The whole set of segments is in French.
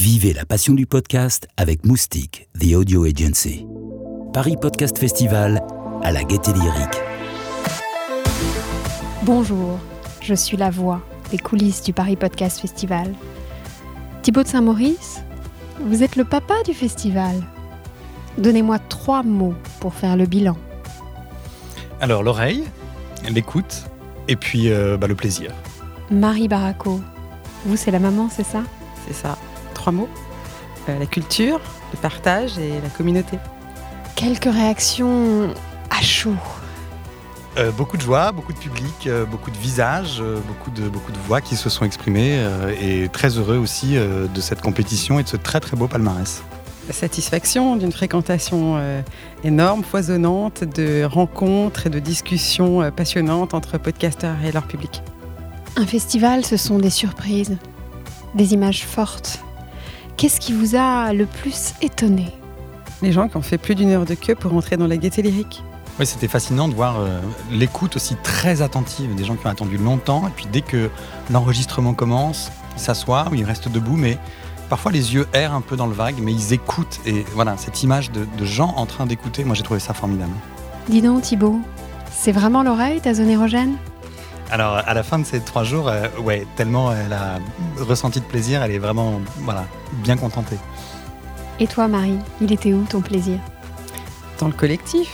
Vivez la passion du podcast avec Moustique, The Audio Agency. Paris Podcast Festival à la gaieté lyrique. Bonjour, je suis la voix des coulisses du Paris Podcast Festival. Thibaut de Saint-Maurice, vous êtes le papa du festival. Donnez-moi trois mots pour faire le bilan. Alors l'oreille, l'écoute et puis euh, bah, le plaisir. Marie Baraco, vous c'est la maman, c'est ça? C'est ça. Trois mots. Euh, la culture, le partage et la communauté. Quelques réactions à chaud. Euh, beaucoup de joie, beaucoup de public, euh, beaucoup de visages, euh, beaucoup, de, beaucoup de voix qui se sont exprimées euh, et très heureux aussi euh, de cette compétition et de ce très très beau palmarès. La satisfaction d'une fréquentation euh, énorme, foisonnante, de rencontres et de discussions euh, passionnantes entre podcasteurs et leur public. Un festival, ce sont des surprises, des images fortes. Qu'est-ce qui vous a le plus étonné Les gens qui ont fait plus d'une heure de queue pour entrer dans la gaieté lyrique. Oui, c'était fascinant de voir euh, l'écoute aussi très attentive des gens qui ont attendu longtemps et puis dès que l'enregistrement commence, ils s'assoient ou ils restent debout mais parfois les yeux errent un peu dans le vague mais ils écoutent et voilà, cette image de, de gens en train d'écouter, moi j'ai trouvé ça formidable. Dis donc Thibaut, c'est vraiment l'oreille ta zone érogène? Alors, à la fin de ces trois jours, euh, ouais, tellement elle a ressenti de plaisir, elle est vraiment, voilà, bien contentée. Et toi Marie, il était où ton plaisir? Dans le collectif.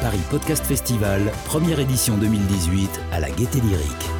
Paris Podcast Festival, première édition 2018 à la gaieté lyrique.